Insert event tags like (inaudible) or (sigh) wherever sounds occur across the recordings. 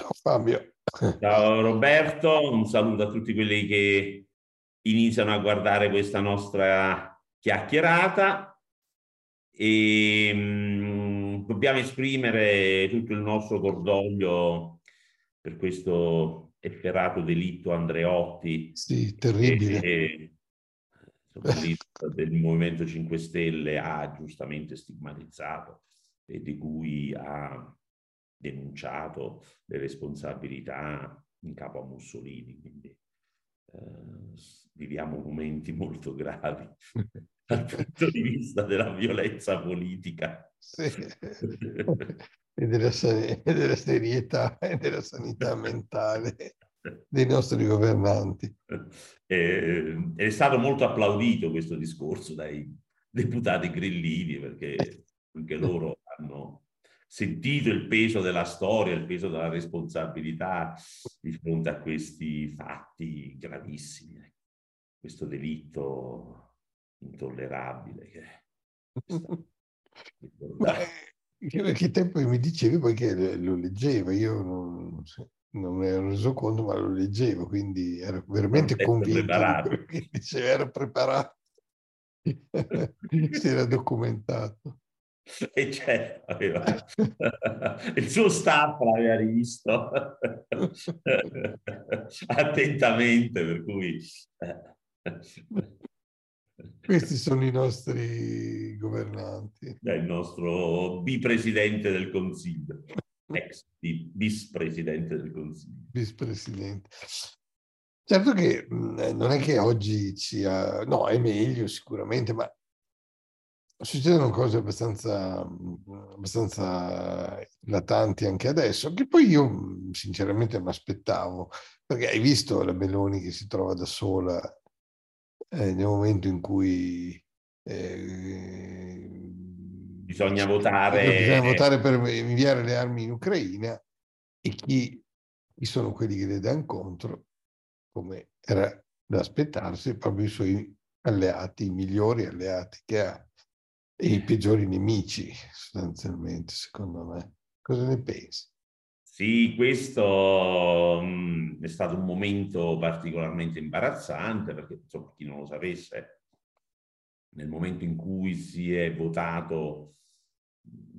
Ciao Fabio. Ciao Roberto, un saluto a tutti quelli che iniziano a guardare questa nostra chiacchierata e mh, mm, dobbiamo esprimere tutto il nostro cordoglio per questo efferato delitto Andreotti. Sì, terribile. Che, (laughs) del Movimento 5 Stelle ha giustamente stigmatizzato e di cui ha denunciato le responsabilità in capo a Mussolini. Quindi eh, viviamo momenti molto gravi (laughs) dal punto di vista della violenza politica. Sì. e, della, e della serietà e della sanità mentale dei nostri governanti. Eh, è stato molto applaudito questo discorso dai deputati grillini perché anche loro hanno sentito il peso della storia, il peso della responsabilità di fronte a questi fatti gravissimi. Ecco. Questo delitto intollerabile. Che... (laughs) Ma che, che tempo mi dicevi poi che lo leggeva, io non, non mi ero reso conto, ma lo leggevo, quindi ero veramente convinto preparato. che diceva, ero preparato, (laughs) si era documentato. E c'è, aveva, il suo staff l'aveva rivisto attentamente, per cui... Questi sono i nostri governanti. Il nostro bipresidente del Consiglio, ex vicepresidente del Consiglio. Vicepresidente. Certo che non è che oggi sia, no, è meglio sicuramente, ma succedono cose abbastanza, abbastanza eclatanti anche adesso, che poi io sinceramente mi aspettavo, perché hai visto la Meloni che si trova da sola eh, nel momento in cui eh, bisogna votare. Bisogna votare per inviare le armi in Ucraina e chi, chi sono quelli che le danno contro, come era da aspettarsi, proprio i suoi alleati, i migliori alleati che ha i peggiori nemici, sostanzialmente, secondo me. Cosa ne pensi? Sì, questo mh, è stato un momento particolarmente imbarazzante perché, insomma, chi non lo sapesse, nel momento in cui si è votato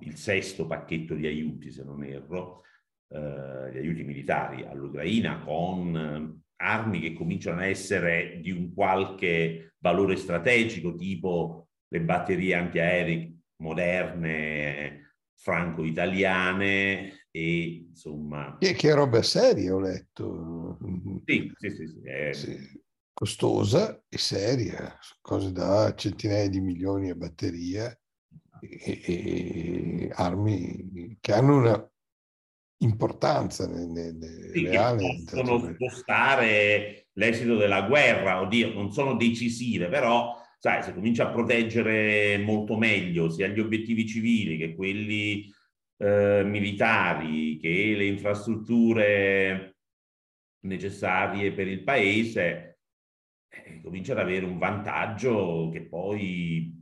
il sesto pacchetto di aiuti, se non erro, eh, gli aiuti militari all'Ucraina con eh, armi che cominciano a essere di un qualche valore strategico, tipo le batterie antiaeree moderne, franco-italiane e insomma... Che, che roba seria ho letto. Sì, sì, sì. sì, è... sì costosa e seria, cose da centinaia di milioni a batteria e, e armi che hanno una importanza nel, nel sì, reale. Possono spostare l'esito della guerra, oddio, non sono decisive, però sai, se comincia a proteggere molto meglio sia gli obiettivi civili che quelli eh, militari, che le infrastrutture necessarie per il paese, eh, comincia ad avere un vantaggio che poi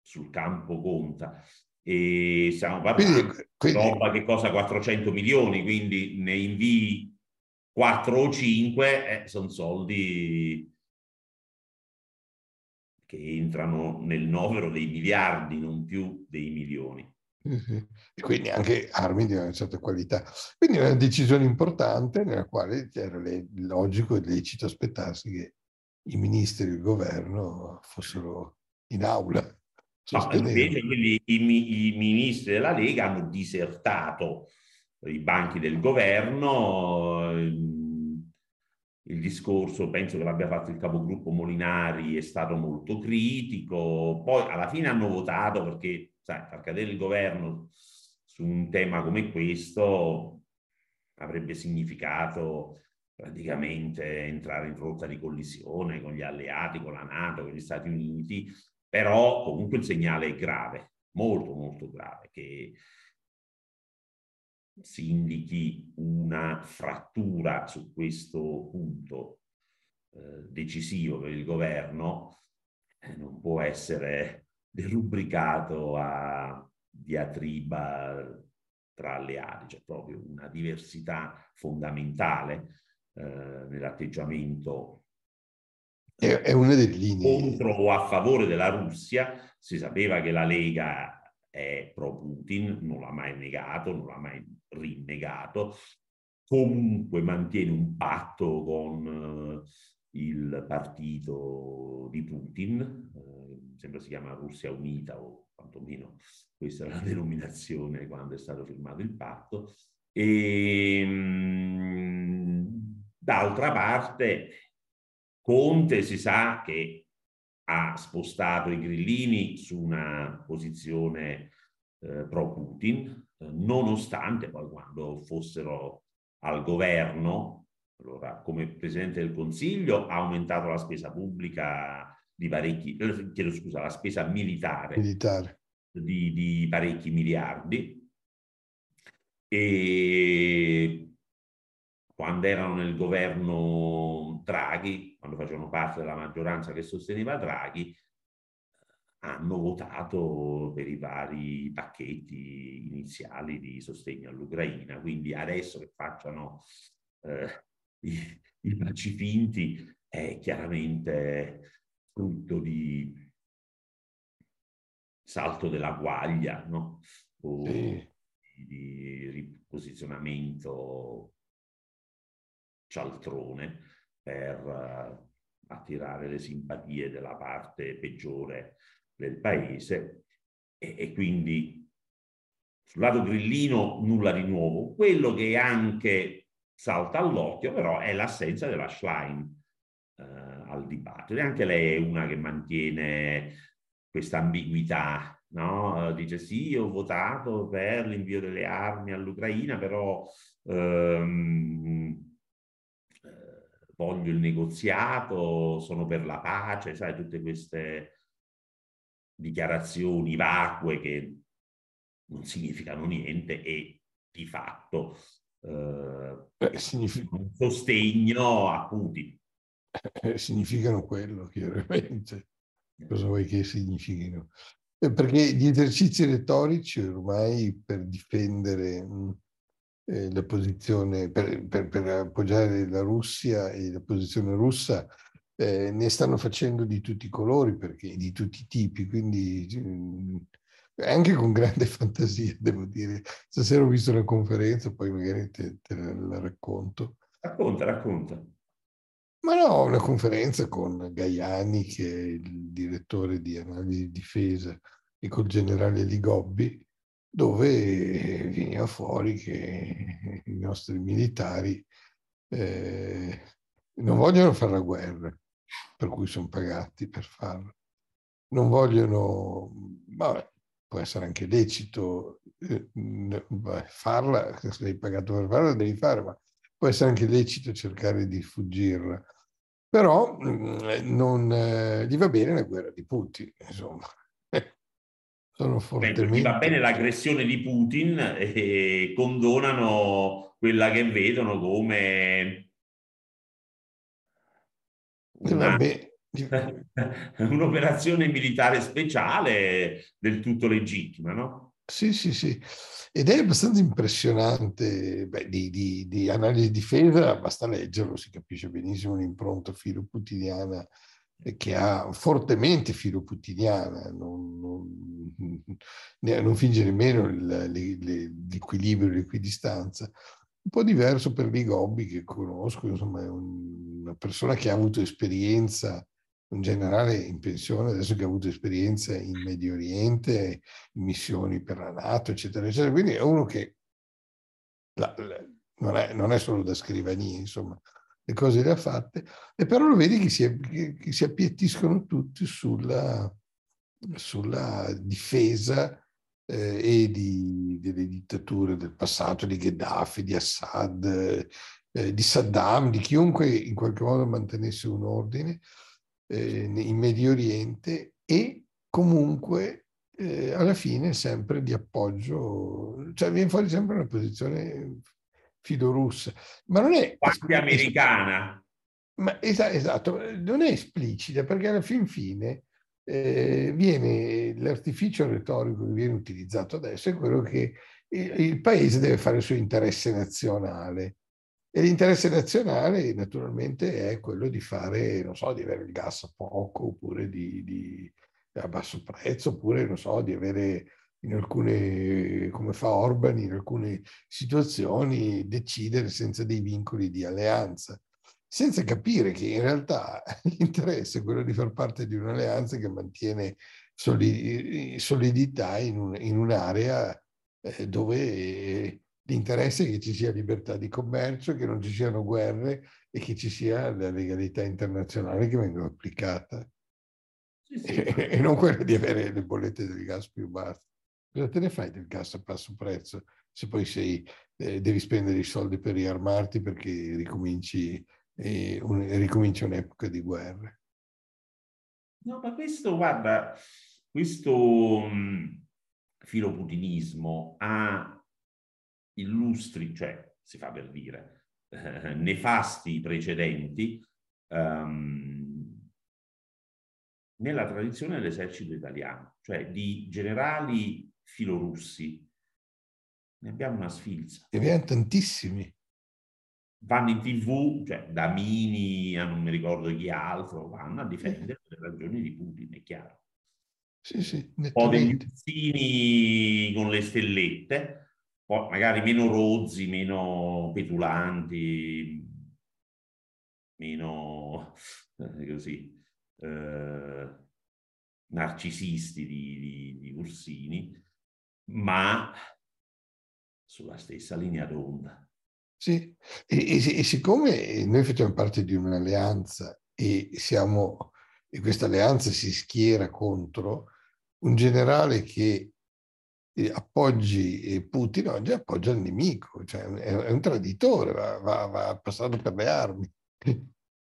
sul campo conta. E stiamo parlando quindi... roba che costa 400 milioni, quindi ne invii 4 o 5, eh, sono soldi che entrano nel novero dei miliardi, non più dei milioni. E quindi anche armi di una certa qualità. Quindi è una decisione importante nella quale era logico e lecito aspettarsi che i ministri del governo fossero in aula. No, invece quelli, i, i ministri della Lega hanno disertato i banchi del governo, il discorso, penso che l'abbia fatto il capogruppo Molinari, è stato molto critico, poi alla fine hanno votato perché, sai, far cadere il governo su un tema come questo avrebbe significato praticamente entrare in rotta di collisione con gli alleati, con la Nato, con gli Stati Uniti, però comunque il segnale è grave, molto molto grave, che si indichi una frattura su questo punto eh, decisivo per il governo, eh, non può essere derubricato a diatriba tra alleati, c'è proprio una diversità fondamentale eh, nell'atteggiamento è, è una delle linee contro o a favore della Russia. Si sapeva che la Lega è pro Putin, non l'ha mai negato, non l'ha mai rinnegato, comunque mantiene un patto con eh, il partito di Putin, eh, sembra si chiama Russia Unita o quantomeno questa è la (laughs) denominazione quando è stato firmato il patto, e mh, d'altra parte Conte si sa che ha spostato i grillini su una posizione eh, pro Putin, eh, nonostante poi quando fossero al governo, allora come Presidente del Consiglio ha aumentato la spesa pubblica di parecchi, eh, chiedo scusa, la spesa militare, militare. Di, di parecchi miliardi e quando erano nel governo Draghi, quando facevano parte della maggioranza che sosteneva Draghi, hanno votato per i vari pacchetti iniziali di sostegno all'Ucraina. Quindi adesso che facciano eh, i, i baci finti è chiaramente frutto di salto della guaglia, no? O sì. di, di riposizionamento cialtrone per uh, attirare le simpatie della parte peggiore del paese e, e quindi sul lato grillino nulla di nuovo. Quello che anche salta all'occhio però è l'assenza della Schlein eh, al dibattito e anche lei è una che mantiene questa ambiguità, no? dice sì, ho votato per l'invio delle armi all'Ucraina, però ehm, eh, voglio il negoziato, sono per la pace, sai, tutte queste dichiarazioni vacue che non significano niente e di fatto eh, Beh, significa... un sostegno a Putin. Eh, significano quello, chiaramente. Cosa vuoi che significhino? Eh, perché gli esercizi retorici ormai per difendere eh, la posizione, per, per, per, appoggiare la Russia e la posizione russa, eh, ne stanno facendo di tutti i colori, perché, di tutti i tipi, quindi mh, anche con grande (laughs) fantasia, devo dire. Stasera ho visto una conferenza, poi magari te, te la racconto. Racconta, racconta. Ma no, una conferenza con Gaiani, che è il direttore di analisi di difesa, e col generale Ligobbi, dove veniva fuori che i nostri militari eh, non vogliono fare la guerra, per cui sono pagati per farla. Non vogliono, vabbè, può essere anche lecito eh, farla, se sei pagato per farla devi fare, ma può essere anche lecito cercare di fuggirla. Però mm, non eh, gli va bene la guerra di Putin, insomma. Sono fortemente... Gli va bene l'aggressione di Putin e condonano quella che vedono come una, (laughs) un'operazione militare speciale del tutto legittima, no? Sì, sì, sì. Ed è abbastanza impressionante, beh, di, di, di, analisi di difesa, basta leggerlo, si capisce benissimo l'impronta filoputiniana che ha fortemente filoputiniana, non, non, (laughs) non finge nemmeno il, l'equilibrio, l'equidistanza. Un po' diverso per Ligobbi che conosco, insomma è un, una persona che ha avuto esperienza un generale in pensione, adesso che ha avuto esperienza in Medio Oriente, in missioni per la Nato, eccetera, eccetera. Quindi è uno che la, la, non, è, non, è, solo da scrivania, insomma, le cose le ha fatte, e però lo vedi che si, che, si appiettiscono tutti sulla, sulla difesa eh, e di, delle dittature del passato, di Gheddafi, di Assad, eh, di Saddam, di chiunque in qualche modo mantenesse un ordine eh, in Medio Oriente e comunque eh, alla fine sempre di appoggio, cioè viene fuori sempre una posizione filorussa, ma non è... Quasi americana. Ma esatto, non è esplicita perché alla fin fine eh, viene l'artificio retorico che viene utilizzato adesso è quello che il paese deve fare il suo interesse nazionale. E l'interesse nazionale naturalmente è quello di fare, non so, di avere il gas a poco oppure di, di, a basso prezzo, oppure, non so, di avere in alcune, come fa Orban, in alcune situazioni decidere senza dei vincoli di alleanza, senza capire che in realtà (laughs) l'interesse è quello di far parte di un'alleanza che mantiene solidità in, un, in un'area eh, dove l'interesse è che ci sia libertà di commercio, che non ci siano guerre e che ci sia la legalità internazionale che venga applicata. Sì, sì. E, e, non quella di avere le bollette del gas più basse. Cosa te ne fai del gas a basso prezzo se poi sei, eh, devi spendere i soldi per riarmarti perché ricominci, eh, un, ricomincia un'epoca di guerra? No, ma questo, guarda, questo mm, filoputinismo ha illustri, cioè si fa per dire, eh, (laughs) nefasti precedenti um, nella tradizione dell'esercito italiano, cioè di generali filorussi. Ne abbiamo una sfilza. Ne abbiamo tantissimi. Vanno in tv, cioè da Mini a non mi ricordo chi altro, vanno a difendere le ragioni di Putin, è chiaro. Sì, sì, o degli uzzini con le stellette, poi magari meno rozzi, meno petulanti, meno (laughs) così eh, narcisisti di, di, di Ursini, ma sulla stessa linea d'onda. Sì, e, e, e siccome noi facciamo parte di un'alleanza e siamo e questa alleanza si schiera contro un generale che eh, appoggi Putin oggi appoggia il nemico, cioè è, un traditore, va, va, va, passato per le armi.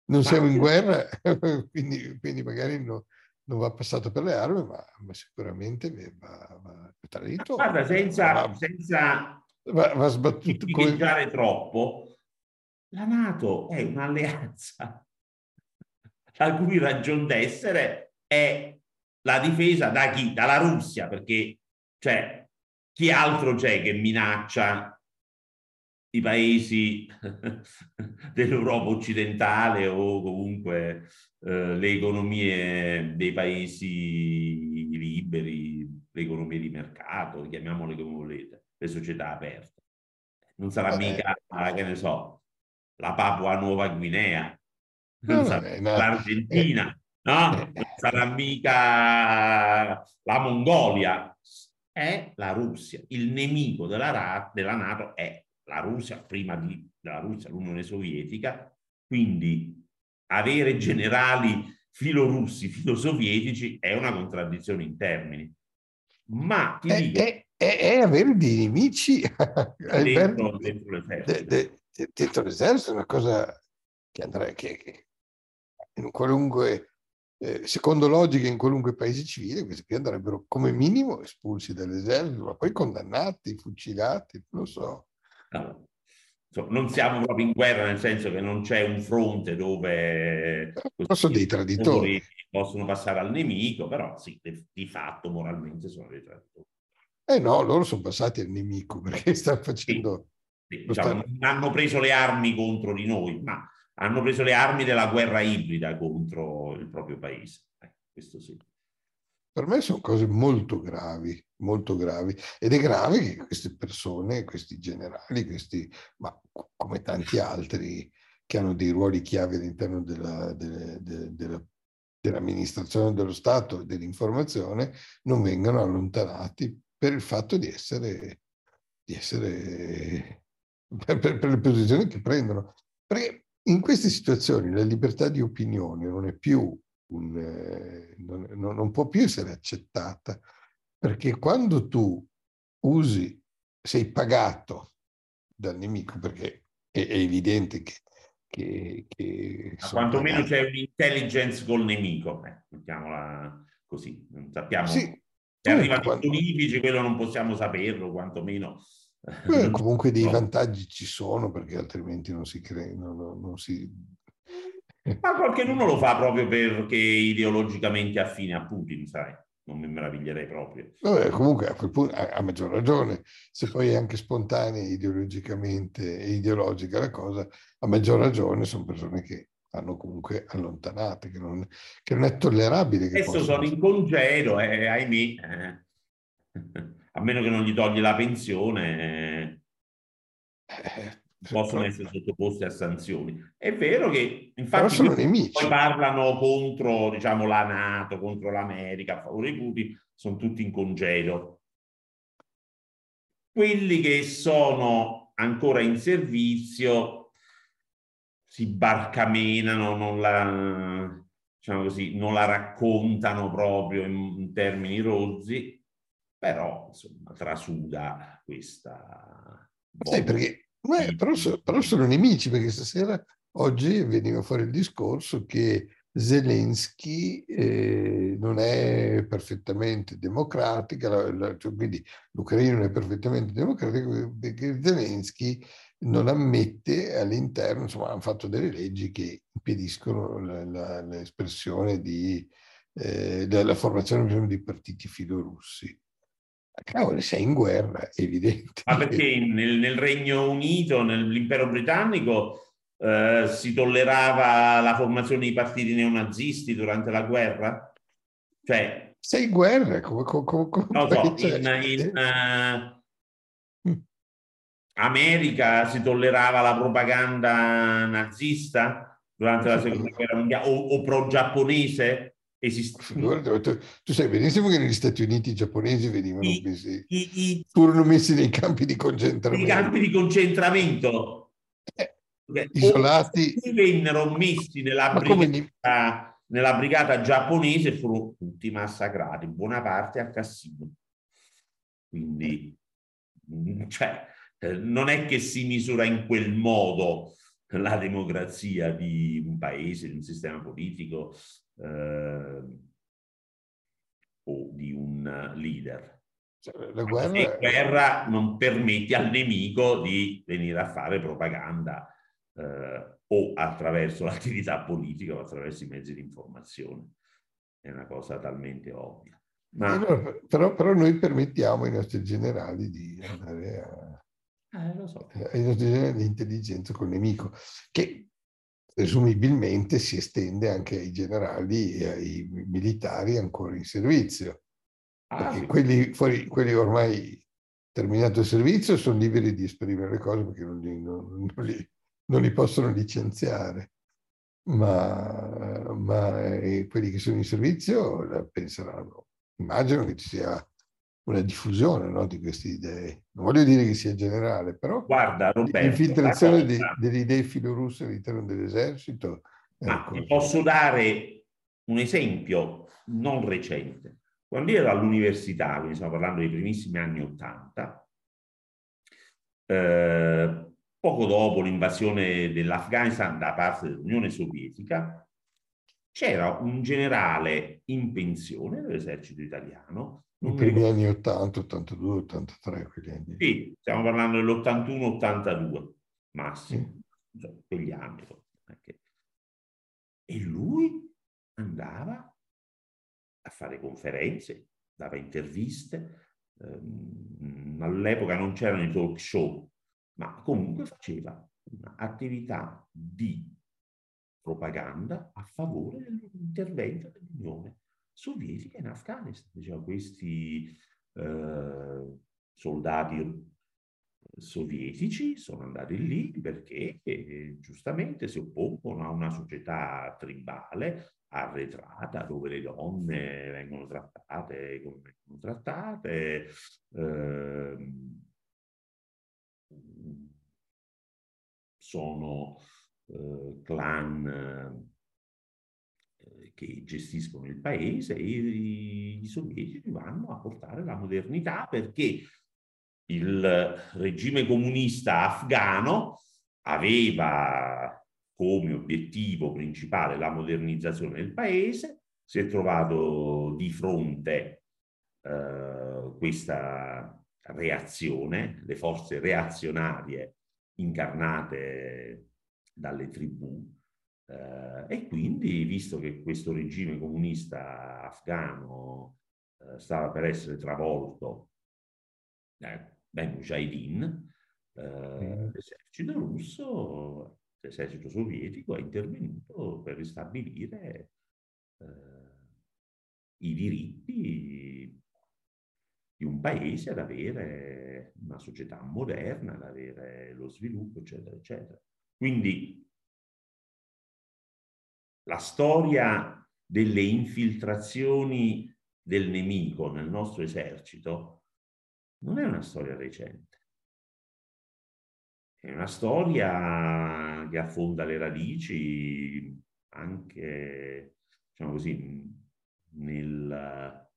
Non siamo in guerra, (laughs) quindi, quindi magari no, non va passato per le armi, ma, ma sicuramente va, va traditore. Guarda, senza, va, senza va, va sbattuto come... troppo, la Nato è un'alleanza (laughs) la cui ragion d'essere è la difesa da chi? Dalla Russia, perché cioè, chi altro c'è che minaccia i paesi (laughs) dell'Europa occidentale o comunque eh, le economie dei paesi liberi, le economie di mercato, chiamiamole come volete, le società aperte. Non sarà Vabbè. mica, che ne so, la Papua Nuova Guinea, non sarà no. l'Argentina, eh, no? Non sarà mica la Mongolia, è la Russia. Il nemico della, della Nato è la Russia, prima di, della Russia l'Unione Sovietica, quindi avere generali filorussi, filosovietici è una contraddizione in termini. Ma ti è, dico... È, è, è avere dei nemici (laughs) dentro, dentro dentro l'esercito è una cosa che andrà, che, che in qualunque, eh, secondo logica in qualunque paese civile, questi qui andrebbero come minimo espulsi dall'esercito, ma poi condannati, fucilati, non lo so. No. Non siamo proprio in guerra, nel senso che non c'è un fronte dove sono dei traditori possono passare al nemico, però sì, di fatto moralmente sono dei traditori. Eh no, loro sono passati al nemico (laughs) perché stanno facendo... Sì, sì, diciamo, stanno... hanno preso le armi contro di noi, ma hanno preso le armi della guerra ibrida contro il proprio paese. Eh, questo sì. Per me sono cose molto gravi, molto gravi. Ed è grave che queste persone, questi generali, questi, ma come tanti altri che hanno dei ruoli chiave all'interno della, della, della, dell'amministrazione dello Stato e dell'informazione, non vengano allontanati per il fatto di essere, di essere per, per, per le posizioni che prendono. Perché in queste situazioni la libertà di opinione non è più un, eh, non, non, può più essere accettata, perché quando tu usi, sei pagato dal nemico, perché è, è evidente che... che, che quantomeno c'è un'intelligence col nemico, eh, mettiamola così, non sappiamo... Sì, se arrivano quando... i bonifici, quello non possiamo saperlo, quantomeno Beh, (laughs) comunque dei vantaggi ci sono perché altrimenti non si crea, non, non, non si... Ma qualcuno lo fa proprio perché ideologicamente affine a Putin, sai? non mi meraviglierei proprio. Vabbè, comunque a quel punto ha, maggior ragione, se poi è anche spontanea ideologicamente e ideologica la cosa, a maggior ragione sono persone che hanno comunque allontanate, che non, che non è tollerabile. Adesso possono... sono in congedo, eh, ahimè, eh. (laughs) a meno che non gli togli la pensione, eh, possono essere sottoposti a sanzioni. È vero che infatti poi parlano contro diciamo, la Nato, contro l'America, a favore di Putin, sono tutti in congedo. Quelli che sono ancora in servizio si barcamenano, non la, diciamo così, non la raccontano proprio in, in termini rozzi, però insomma trasuda questa... Sì, perché Beh, però, però, sono nemici perché stasera, oggi veniva fuori il discorso che Zelensky eh, non è perfettamente democratica, la, la, cioè, quindi l'Ucraina non è perfettamente democratica perché Zelensky non ammette all'interno, insomma hanno fatto delle leggi che impediscono l'espressione di, eh, della formazione di partiti filorussi. Cavolo, sei in guerra, è (laughs) evidente. Ma perché nel, nel Regno Unito, nell'impero britannico, eh, si tollerava la formazione di partiti neonazisti durante la guerra? Cioè, sei in guerra? Come, come, come, no, so, in, in uh, America si tollerava la propaganda nazista durante la seconda guerra mondiale o, o pro-giapponese? Esiste. Tu, tu, sai benissimo che negli Stati Uniti i giapponesi venivano I, messi, i, furono messi nei campi di concentramento. I campi di concentramento. Eh, isolati. Vennero messi nella brigata, nella brigata, giapponese e furono tutti massacrati, buona parte a Cassino. Quindi, mm, cioè, eh, non è che si misura in quel modo la democrazia di un paese, di un sistema politico eh, o di un leader. Cioè, la guerra... E guerra non permette al nemico di venire a fare propaganda eh, o attraverso (laughs) l'attività politica o attraverso i mezzi di informazione. È una cosa talmente ovvia. Ma... Però, però, noi permettiamo ai nostri generali di andare a, eh, so. ai nostri generali di intelligenza col nemico, che presumibilmente si estende anche ai generali e ai militari ancora in servizio. Ah, perché sì. quelli, fuori, quelli ormai terminato il servizio sono liberi di esprimere le cose perché non li, non, non li, non li possono licenziare. Ma, ma eh, quelli che sono in servizio penseranno, immagino che ci sia una diffusione no, di queste idee. Non voglio dire che sia generale, però Guarda, Roberto, l'infiltrazione di, delle idee filorusse all'interno dell'esercito. Ma ti posso dare un esempio non recente. Quando io ero all'università, quindi stiamo parlando dei primissimi anni Ottanta, eh, poco dopo l'invasione dell'Afghanistan da parte dell'Unione Sovietica, c'era un generale in pensione dell'esercito italiano i primi anni 80, 82, 83, quegli anni. Sì, stiamo parlando dell'81, 82 massimo, sì. quegli anni. E lui andava a fare conferenze, dava interviste, ehm, all'epoca non c'erano i talk show, ma comunque faceva un'attività di propaganda a favore dell'intervento dell'Unione sovietica in Afghanistan. Diciamo, questi eh, soldati sovietici sono andati lì perché eh, giustamente si oppongono a una società tribale arretrata dove le donne vengono trattate come vengono trattate. Eh, sono eh, clan che gestiscono il paese e i, sovietici vanno a portare la modernità perché il regime comunista afgano aveva come obiettivo principale la modernizzazione del paese, si è trovato di fronte eh, questa reazione, le forze reazionarie incarnate dalle tribù eh, e quindi, visto che questo regime comunista afgano eh, stava per essere travolto eh, dai Mujahideen, eh, l'esercito russo, l'esercito sovietico è intervenuto per ristabilire eh, i diritti di un paese ad avere una società moderna, ad avere lo sviluppo, eccetera, eccetera. Quindi la storia delle infiltrazioni del nemico nel nostro esercito non è una storia recente. È una storia che affonda le radici anche, diciamo così, nel,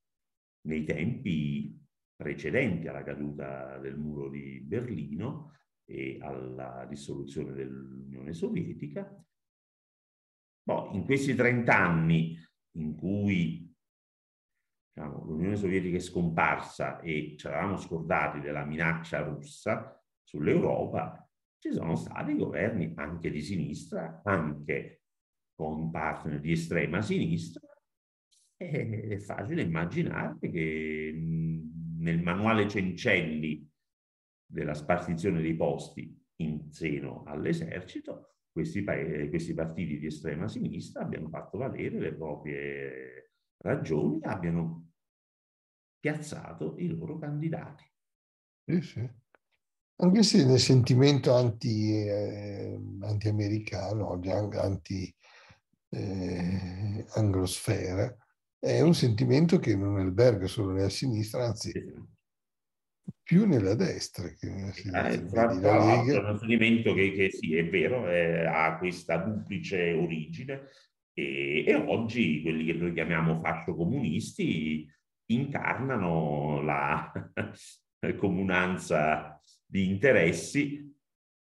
nei tempi precedenti alla caduta del muro di Berlino e alla dissoluzione dell'Unione Sovietica. Poi, in questi 30 anni in cui diciamo, l'Unione Sovietica è scomparsa e ci eravamo scordati della minaccia russa sull'Europa, ci sono stati governi anche di sinistra, anche con partner di estrema sinistra, è facile immaginare che nel manuale Cencelli della spartizione dei posti in seno all'esercito, questi, questi partiti di estrema sinistra abbiano fatto valere le proprie ragioni, abbiano piazzato i loro candidati. Sì, sì. Anche se nel sentimento anti, eh, anti-americano, anti, eh, è un sentimento che non alberga solo nella sinistra, anzi più nella destra che nella sinistra. Eh, tra, tra l'altro è un sentimento che, che sì, è vero, eh, ha questa duplice origine e, e, oggi quelli che noi chiamiamo fascio comunisti incarnano la (laughs) comunanza di interessi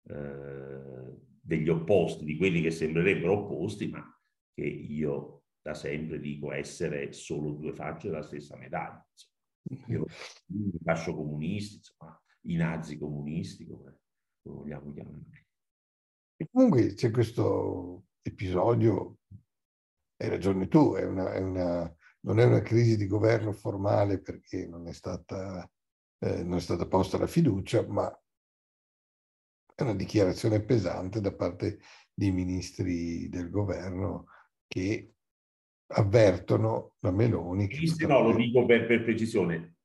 eh, degli opposti, di quelli che sembrerebbero opposti, ma che io da sempre dico essere solo due facce della stessa medaglia. Il fascio comunisti, insomma, i nazi comunisti, come lo vogliamo chiamare. E comunque c'è questo episodio, hai ragione tu, è una, è una, non è una crisi di governo formale perché non è stata, eh, non è stata posta la fiducia, ma è una dichiarazione pesante da parte dei ministri del governo che avvertono la Meloni. Ministri no, lo dico per, per, precisione,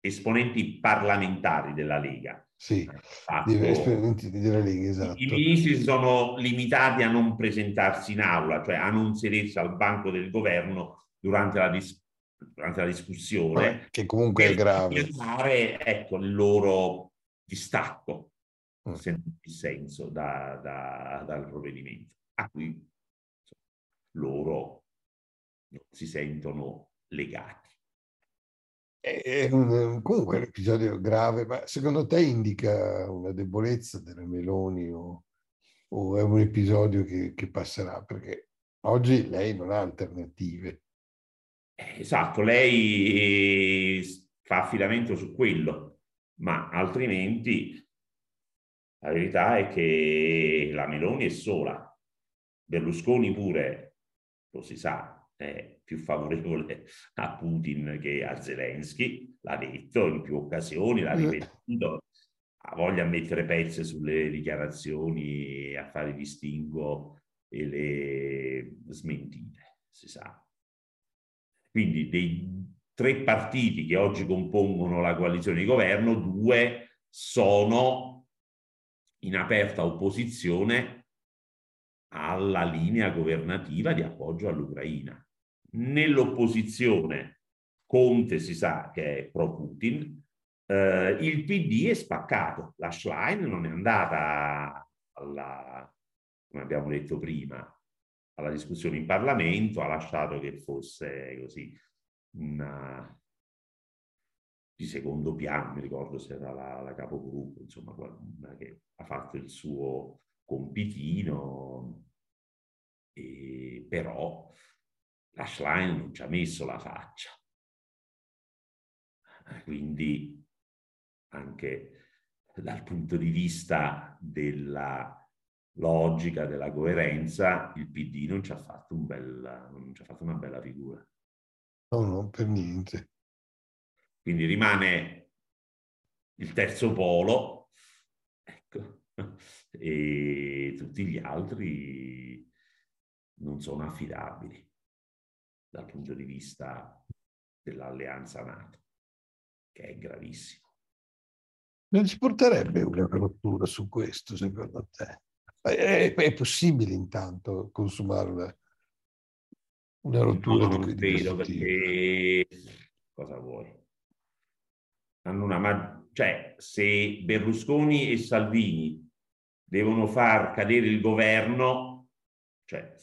esponenti parlamentari della Lega. Sì, fatto, esponenti della Lega, esatto. I ministri si sono limitati a non presentarsi in aula, cioè a non sedersi al banco del governo durante la, dis- durante la discussione. Eh, che comunque è grave. Fare, ecco, il loro distacco, mm. senza senso da, da, dal provvedimento, a cui loro si sentono legati. È un, comunque è un episodio grave, ma secondo te indica una debolezza delle Meloni o, o è un episodio che, che, passerà? Perché oggi lei non ha alternative. Esatto, lei fa affidamento su quello, ma altrimenti la verità è che la Meloni è sola. Berlusconi pure, lo si sa, è più favorevole a Putin che a Zelensky, l'ha detto in più occasioni, l'ha mm. ripetuto, ha voglia di mettere pezze sulle dichiarazioni, a fare distinguo e le smentite, si sa. Quindi dei tre partiti che oggi compongono la coalizione di governo, due sono in aperta opposizione alla linea governativa di appoggio all'Ucraina nell'opposizione Conte si sa che è pro Putin, eh, il PD è spaccato, la Schlein non è andata alla, come abbiamo detto prima, alla discussione in Parlamento, ha lasciato che fosse così una di secondo piano, mi ricordo se era la, la capogruppo, insomma, qualcuna che ha fatto il suo compitino, e, però la Schlein non ci ha messo la faccia. Quindi anche dal punto di vista della logica, della coerenza, il PD non ci ha fatto, un bel, non ci ha fatto una bella figura. No, no, per niente. Quindi rimane il terzo polo, ecco, e tutti gli altri non sono affidabili dal punto di vista dell'alleanza NATO, che è gravissimo. Non ci porterebbe una rottura su questo, secondo te? È, è possibile intanto consumare una rottura no, non credo perché cosa vuoi? Hanno una cioè se Berlusconi e Salvini devono far cadere il governo, cioè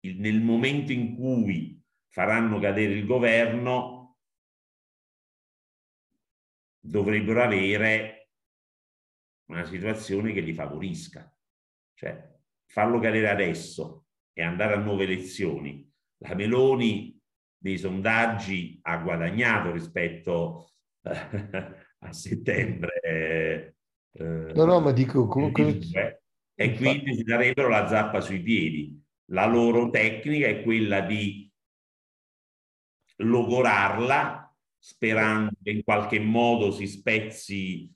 il, nel momento in cui faranno cadere il governo, dovrebbero avere una situazione che li favorisca. Cioè, farlo cadere adesso e andare a nuove elezioni. La Meloni dei sondaggi ha guadagnato rispetto (laughs) a settembre eh, no, no, ma dico comunque... E quindi si darebbero la zappa sui piedi. La loro tecnica è quella di logorarla sperando che in qualche modo si spezzi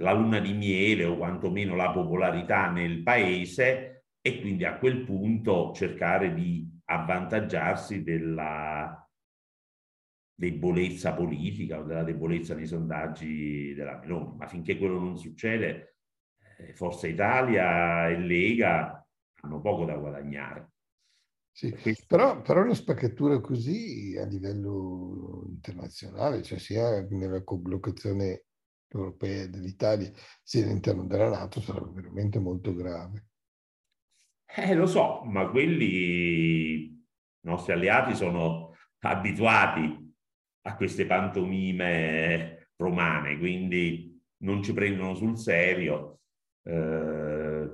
la luna di miele o quantomeno la popolarità nel paese e quindi a quel punto cercare di avvantaggiarsi della debolezza politica o della debolezza nei sondaggi della Meloni, ma finché quello non succede, eh, Forza Italia e Lega hanno poco da guadagnare. Sì, però, però una spaccatura così a livello internazionale, cioè sia nella collocazione europea dell'Italia sia all'interno della Nato, sarà veramente molto grave. Eh, lo so, ma quelli, i nostri alleati, sono abituati a queste pantomime romane, quindi non ci prendono sul serio, eh,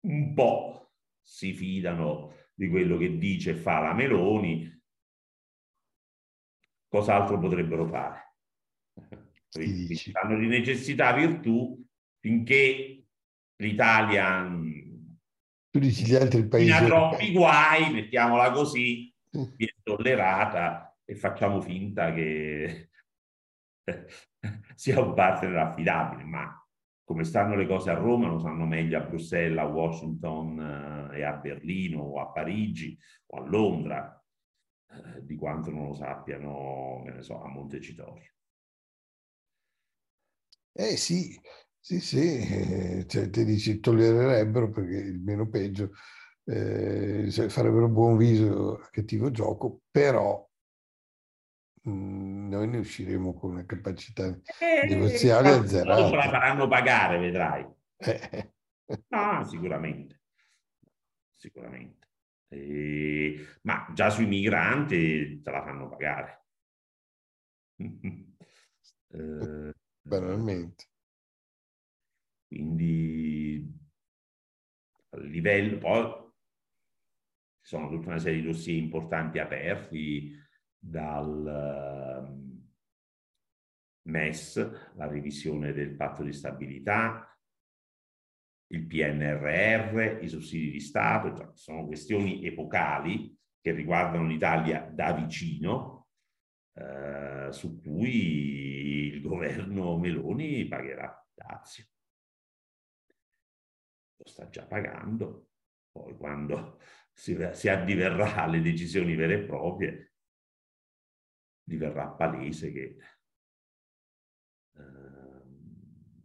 un po' si fidano di quello che dice e fa la Meloni, cos'altro potrebbero fare? Hanno di necessità virtù finché l'Italia tu dici gli altri paesi ha troppi guai, mettiamola così, viene tollerata e facciamo finta che (laughs) sia un partner affidabile, ma come stanno le cose a Roma lo sanno meglio a Bruxelles, a Washington eh, e a Berlino o a Parigi o a Londra eh, di quanto non lo sappiano, che ne so, a Montecitorio. Eh sì, sì, sì, cioè, ti dici tollererebbero perché il meno peggio, eh, farebbero buon viso a cattivo gioco, però noi ne usciremo con una capacità eh, negoziale azzerata. Dopo la faranno pagare, vedrai. Eh. No, sicuramente. Sicuramente. Eh, ma già sui migranti te la fanno pagare. (laughs) eh, Banalmente. Quindi a livello, poi ci sono tutta una serie di dossier importanti aperti, dal ehm, MES, la revisione del patto di stabilità, il PNRR, i sussidi di Stato, cioè sono questioni epocali che riguardano l'Italia da vicino, eh, su cui il governo Meloni pagherà dazio. Lo sta già pagando, poi quando si, si addiverrà alle decisioni vere e proprie diverrà palese che eh,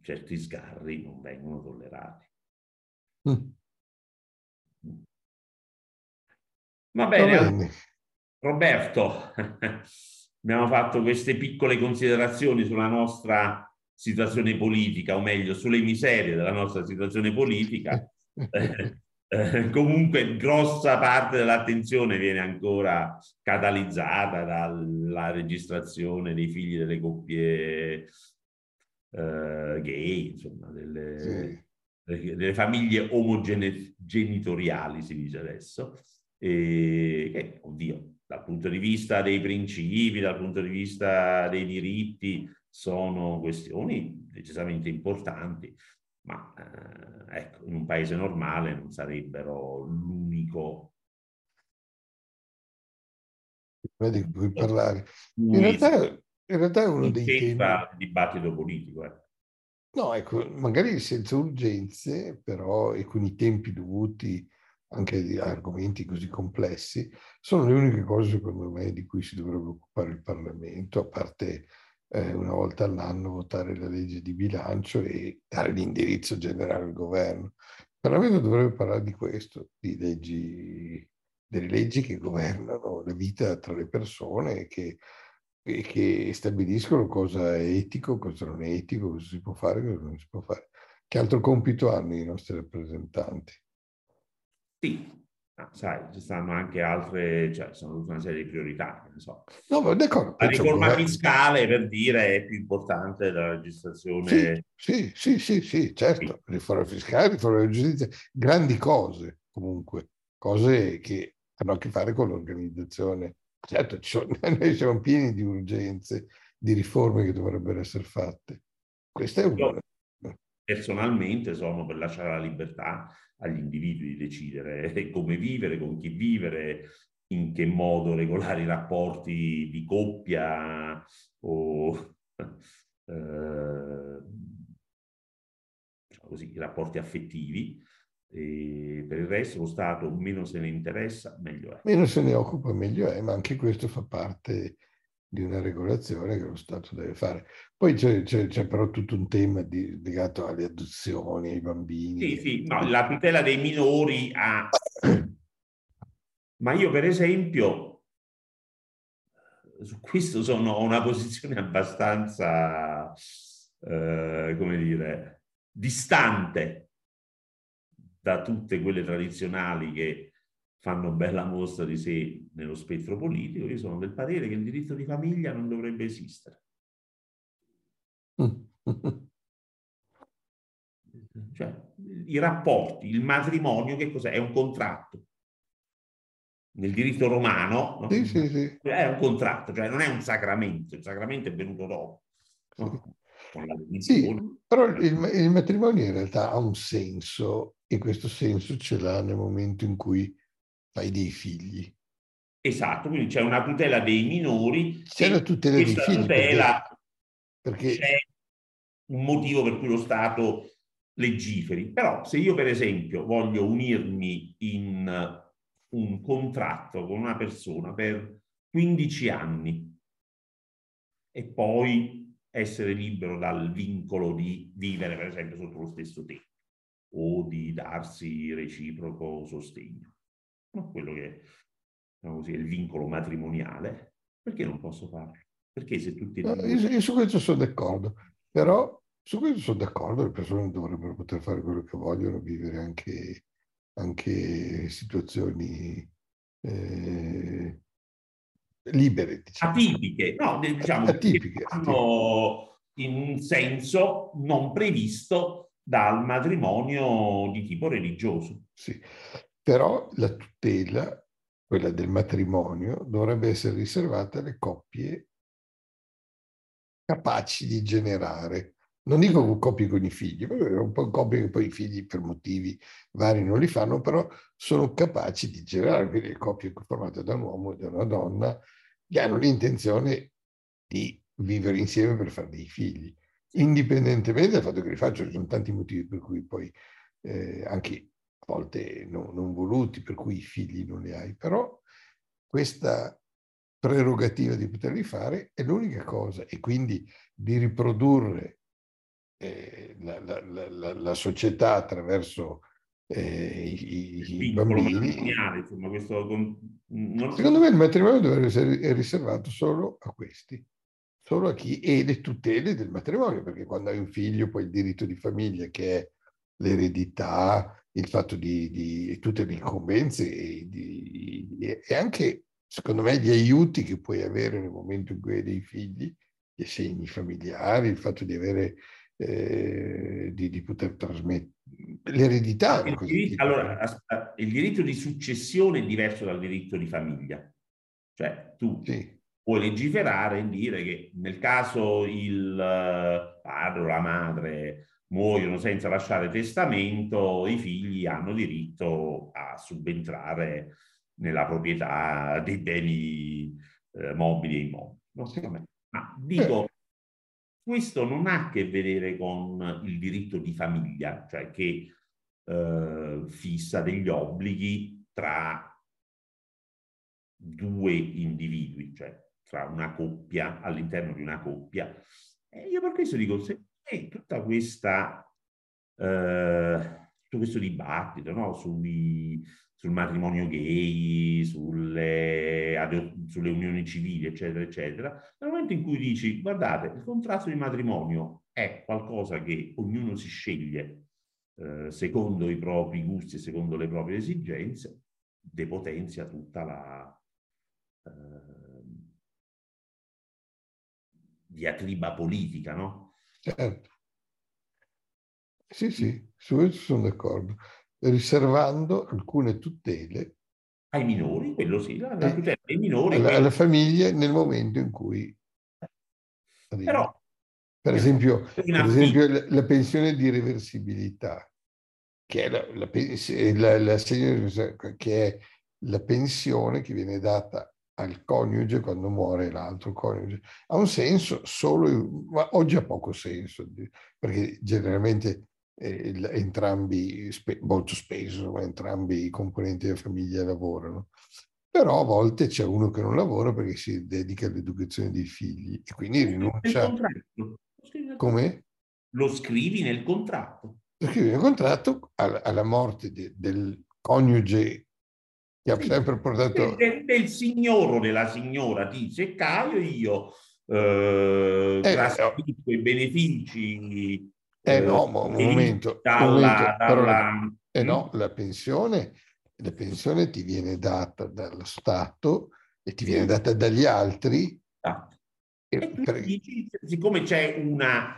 certi sgarri non vengono tollerati. Mm. Va bene, Va bene. Roberto, (laughs) abbiamo fatto queste piccole considerazioni sulla nostra situazione politica, o meglio, sulle miserie della nostra situazione politica. (laughs) Eh, comunque grossa parte dell'attenzione viene ancora catalizzata dalla registrazione dei figli delle coppie eh, gay, insomma, delle, sì. delle famiglie omogenitoriali, si dice adesso, e che, oddio, dal punto di vista dei principi, dal punto di vista dei diritti, sono questioni decisamente importanti, ma eh, ecco, in un paese normale non sarebbero l'unico è di cui parlare. In realtà, in realtà è uno dei temi... il dibattito politico. Eh. No, ecco, magari senza urgenze, però e con i tempi dovuti anche di argomenti così complessi, sono le uniche cose, secondo me, di cui si dovrebbe occupare il Parlamento, a parte eh, una volta all'anno votare la legge di bilancio e dare l'indirizzo generale al governo. Il Parlamento dovrebbe parlare di questo, di leggi, delle leggi che governano la vita tra le persone e che, e che stabiliscono cosa è etico, cosa non è etico, cosa si può fare, cosa non si può fare. Che altro compito hanno i nostri rappresentanti? Sì, Ah, sai, ci stanno anche altre, cioè sono tutta una serie di priorità. So. No, d'accordo. La riforma fiscale, per dire, è più importante della legislazione. Sì, sì, sì, sì, certo. Sì. Riforma fiscale, riforma della giustizia, grandi cose comunque, cose che hanno a che fare con l'organizzazione. Certo, sono, (laughs) noi siamo pieni di urgenze, di riforme che dovrebbero essere fatte. Questa è una. Personalmente sono per lasciare la libertà agli individui di decidere (laughs) come vivere, con chi vivere, in che modo regolare i rapporti di coppia o (laughs) eh, diciamo così, i rapporti affettivi. E per il resto lo Stato meno se ne interessa, meglio è. Meno se ne occupa, meglio è, ma anche questo fa parte di una regolazione che lo Stato deve fare. Poi c'è, c'è, c'è però tutto un tema di, legato alle adozioni, ai bambini. Sì, sì, no, la tutela dei minori ha... (coughs) Ma io per esempio su questo sono ho una posizione abbastanza, eh, come dire, distante da tutte quelle tradizionali che fanno bella mostra di sé nello spettro politico, io sono del parere che il diritto di famiglia non dovrebbe esistere. (laughs) cioè, i rapporti, il matrimonio, che cos'è? È un contratto. Nel diritto romano no? sì, sì, sì. è un contratto, cioè non è un sacramento, il sacramento è venuto dopo. No? Però il, il, matrimonio in realtà ha un senso e questo senso ce l'ha nel momento in cui fai dei figli. Esatto, quindi c'è una tutela dei minori. C'è la tutela dei figli. Tutela perché, perché c'è un motivo per cui lo Stato legiferi. Però se io per esempio voglio unirmi in un contratto con una persona per 15 anni e poi essere libero dal vincolo di vivere per esempio sotto lo stesso tetto o di darsi reciproco sostegno quello che diciamo così, è il vincolo matrimoniale, perché non posso farlo? Perché se tutti... No, io, io, su questo sono d'accordo, però su questo sono d'accordo, le persone dovrebbero poter fare quello che vogliono, vivere anche, anche situazioni eh, libere. Diciamo. Atipiche, no, diciamo atipiche, atipiche. in un senso non previsto dal matrimonio di tipo religioso. Sì, però la tutela, quella del matrimonio, dovrebbe essere riservata alle coppie capaci di generare. Non dico coppie con i figli, un po' coppie che poi i figli per motivi vari non li fanno, però sono capaci di generare, quindi coppie formate da un uomo e da una donna che hanno l'intenzione di vivere insieme per fare dei figli, indipendentemente dal fatto che li faccio, ci sono tanti motivi per cui poi eh, anche volte no, non voluti, per cui i figli non li hai, però questa prerogativa di poterli fare è l'unica cosa e quindi di riprodurre eh, la, la, la, la, società attraverso eh, i, i bambini. Insomma, questo. Secondo me il matrimonio dovrebbe essere riservato solo a questi, solo a chi e le tutele del matrimonio, perché quando hai un figlio poi il diritto di famiglia che è l'eredità, il fatto di, di tutte le incombenze e, di, e, anche, secondo me, gli aiuti che puoi avere nel momento in cui hai dei figli, gli segni familiari, il fatto di avere, eh, di, di, poter trasmettere l'eredità. Il diritto, allora, il diritto di successione è diverso dal diritto di famiglia. Cioè, tu sì. puoi legiferare e dire che nel caso il eh, padre o la madre muoiono senza lasciare testamento, i figli hanno diritto a subentrare nella proprietà dei beni eh, mobili e immobili. No? Ma dico, questo non ha a che vedere con il diritto di famiglia, cioè che eh, fissa degli obblighi tra due individui, cioè tra una coppia, all'interno di una coppia. E io per questo dico, se tutta questa, eh, tutto questo dibattito no? Sui, sul matrimonio gay, sulle, sulle, unioni civili, eccetera, eccetera, nel momento in cui dici, guardate, il contratto di matrimonio è qualcosa che ognuno si sceglie eh, secondo i propri gusti e secondo le proprie esigenze, depotenzia tutta la eh, diatriba politica, no? Certo. Sì, sì, su questo sono d'accordo. Riservando alcune tutele ai minori, quello sì, la, la tutela ai minori. Alla, alle famiglie nel momento in cui... Però, per esempio, per esempio la, la, pensione di reversibilità, che è la, la, la, che è la pensione che viene data al coniuge quando muore l'altro coniuge. Ha un senso solo, ma oggi ha poco senso, perché generalmente eh, entrambi, spe, molto spesso, entrambi i componenti della famiglia lavorano. Però a volte c'è uno che non lavora perché si dedica all'educazione dei figli e quindi rinuncia. Come? Lo scrivi nel contratto. Lo scrivi nel contratto alla, alla morte de, del coniuge che ha sempre portato... Del, del signore o della signora dice Caio io eh, eh, i benefici eh no, ma un momento, dalla, momento dalla... eh no, la pensione, la pensione ti viene data dallo Stato e ti viene data dagli altri. Esatto. E, e per... dici, siccome c'è una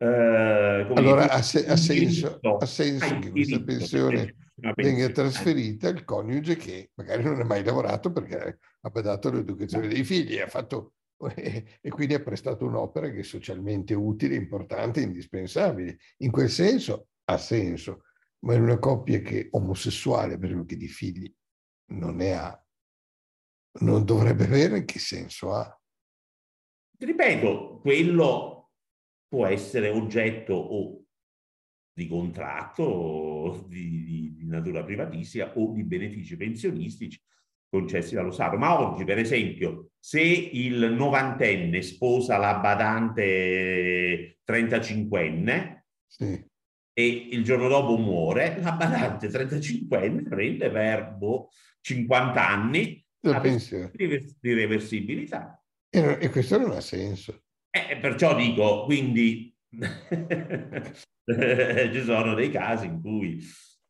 eh, allora ha, se, ha, senso, ha senso che questa pensione venga trasferita al coniuge che magari non ha mai lavorato perché ha badato all'educazione dei figli e ha fatto (laughs) e quindi ha prestato un'opera che è socialmente utile, importante, indispensabile. In quel senso ha senso, ma in una coppia che omosessuale, per esempio, che di figli non ne ha, non dovrebbe avere, che senso ha? Ripeto, quello può essere oggetto o di contratto di, di, di natura privatistica o di benefici pensionistici concessi dallo Stato. Ma oggi, per esempio, se il novantenne sposa la badante 35enne sì. e il giorno dopo muore, la badante 35enne prende per boh, 50 anni la pensione di reversibilità. E, e questo non ha senso. Eh, perciò dico, quindi (laughs) (laughs) ci sono dei casi in cui...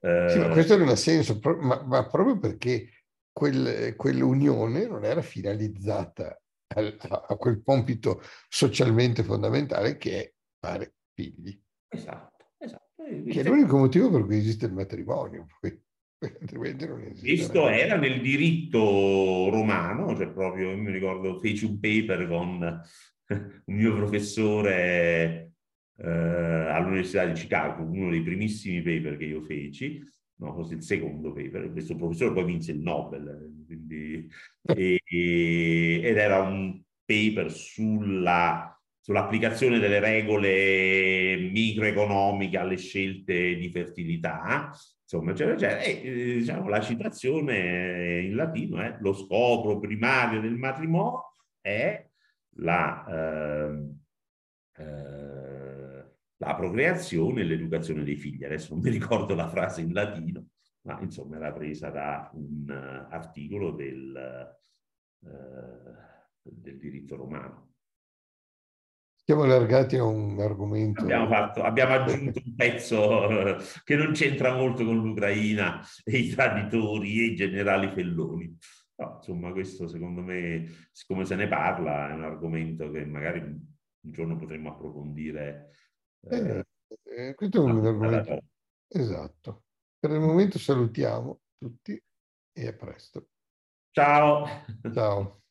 Eh... Sì, ma questo non ha senso, ma, ma proprio perché quel, quell'unione non era finalizzata a, a, quel compito socialmente fondamentale che è fare figli. Esatto, esatto. Che è l'unico motivo per cui esiste il matrimonio. Poi. (laughs) Questo era nel diritto romano, cioè proprio, io mi ricordo, feci un paper con (laughs) un mio professore eh, all'Università di Chicago, uno dei primissimi paper che io feci, no, forse il secondo paper, questo professore poi vinse il Nobel, quindi, e, ed era un paper sulla, sull'applicazione delle regole microeconomiche alle scelte di fertilità, insomma, eccetera, eccetera. E eh, diciamo, la citazione in latino è lo scopo primario del matrimonio è la, eh, eh, la procreazione e l'educazione dei figli. Adesso non mi ricordo la frase in latino, ma insomma era presa da un uh, articolo del, uh, del diritto romano. Siamo allargati a un argomento. Abbiamo, fatto, abbiamo aggiunto un pezzo uh, che non c'entra molto con l'Ucraina e i traditori e i generali felloni. No, insomma, questo secondo me, siccome se ne parla, è un argomento che magari un giorno potremmo approfondire. Eh, eh, questo è un argomento. Esatto. Per il momento salutiamo tutti e a presto. Ciao. Ciao.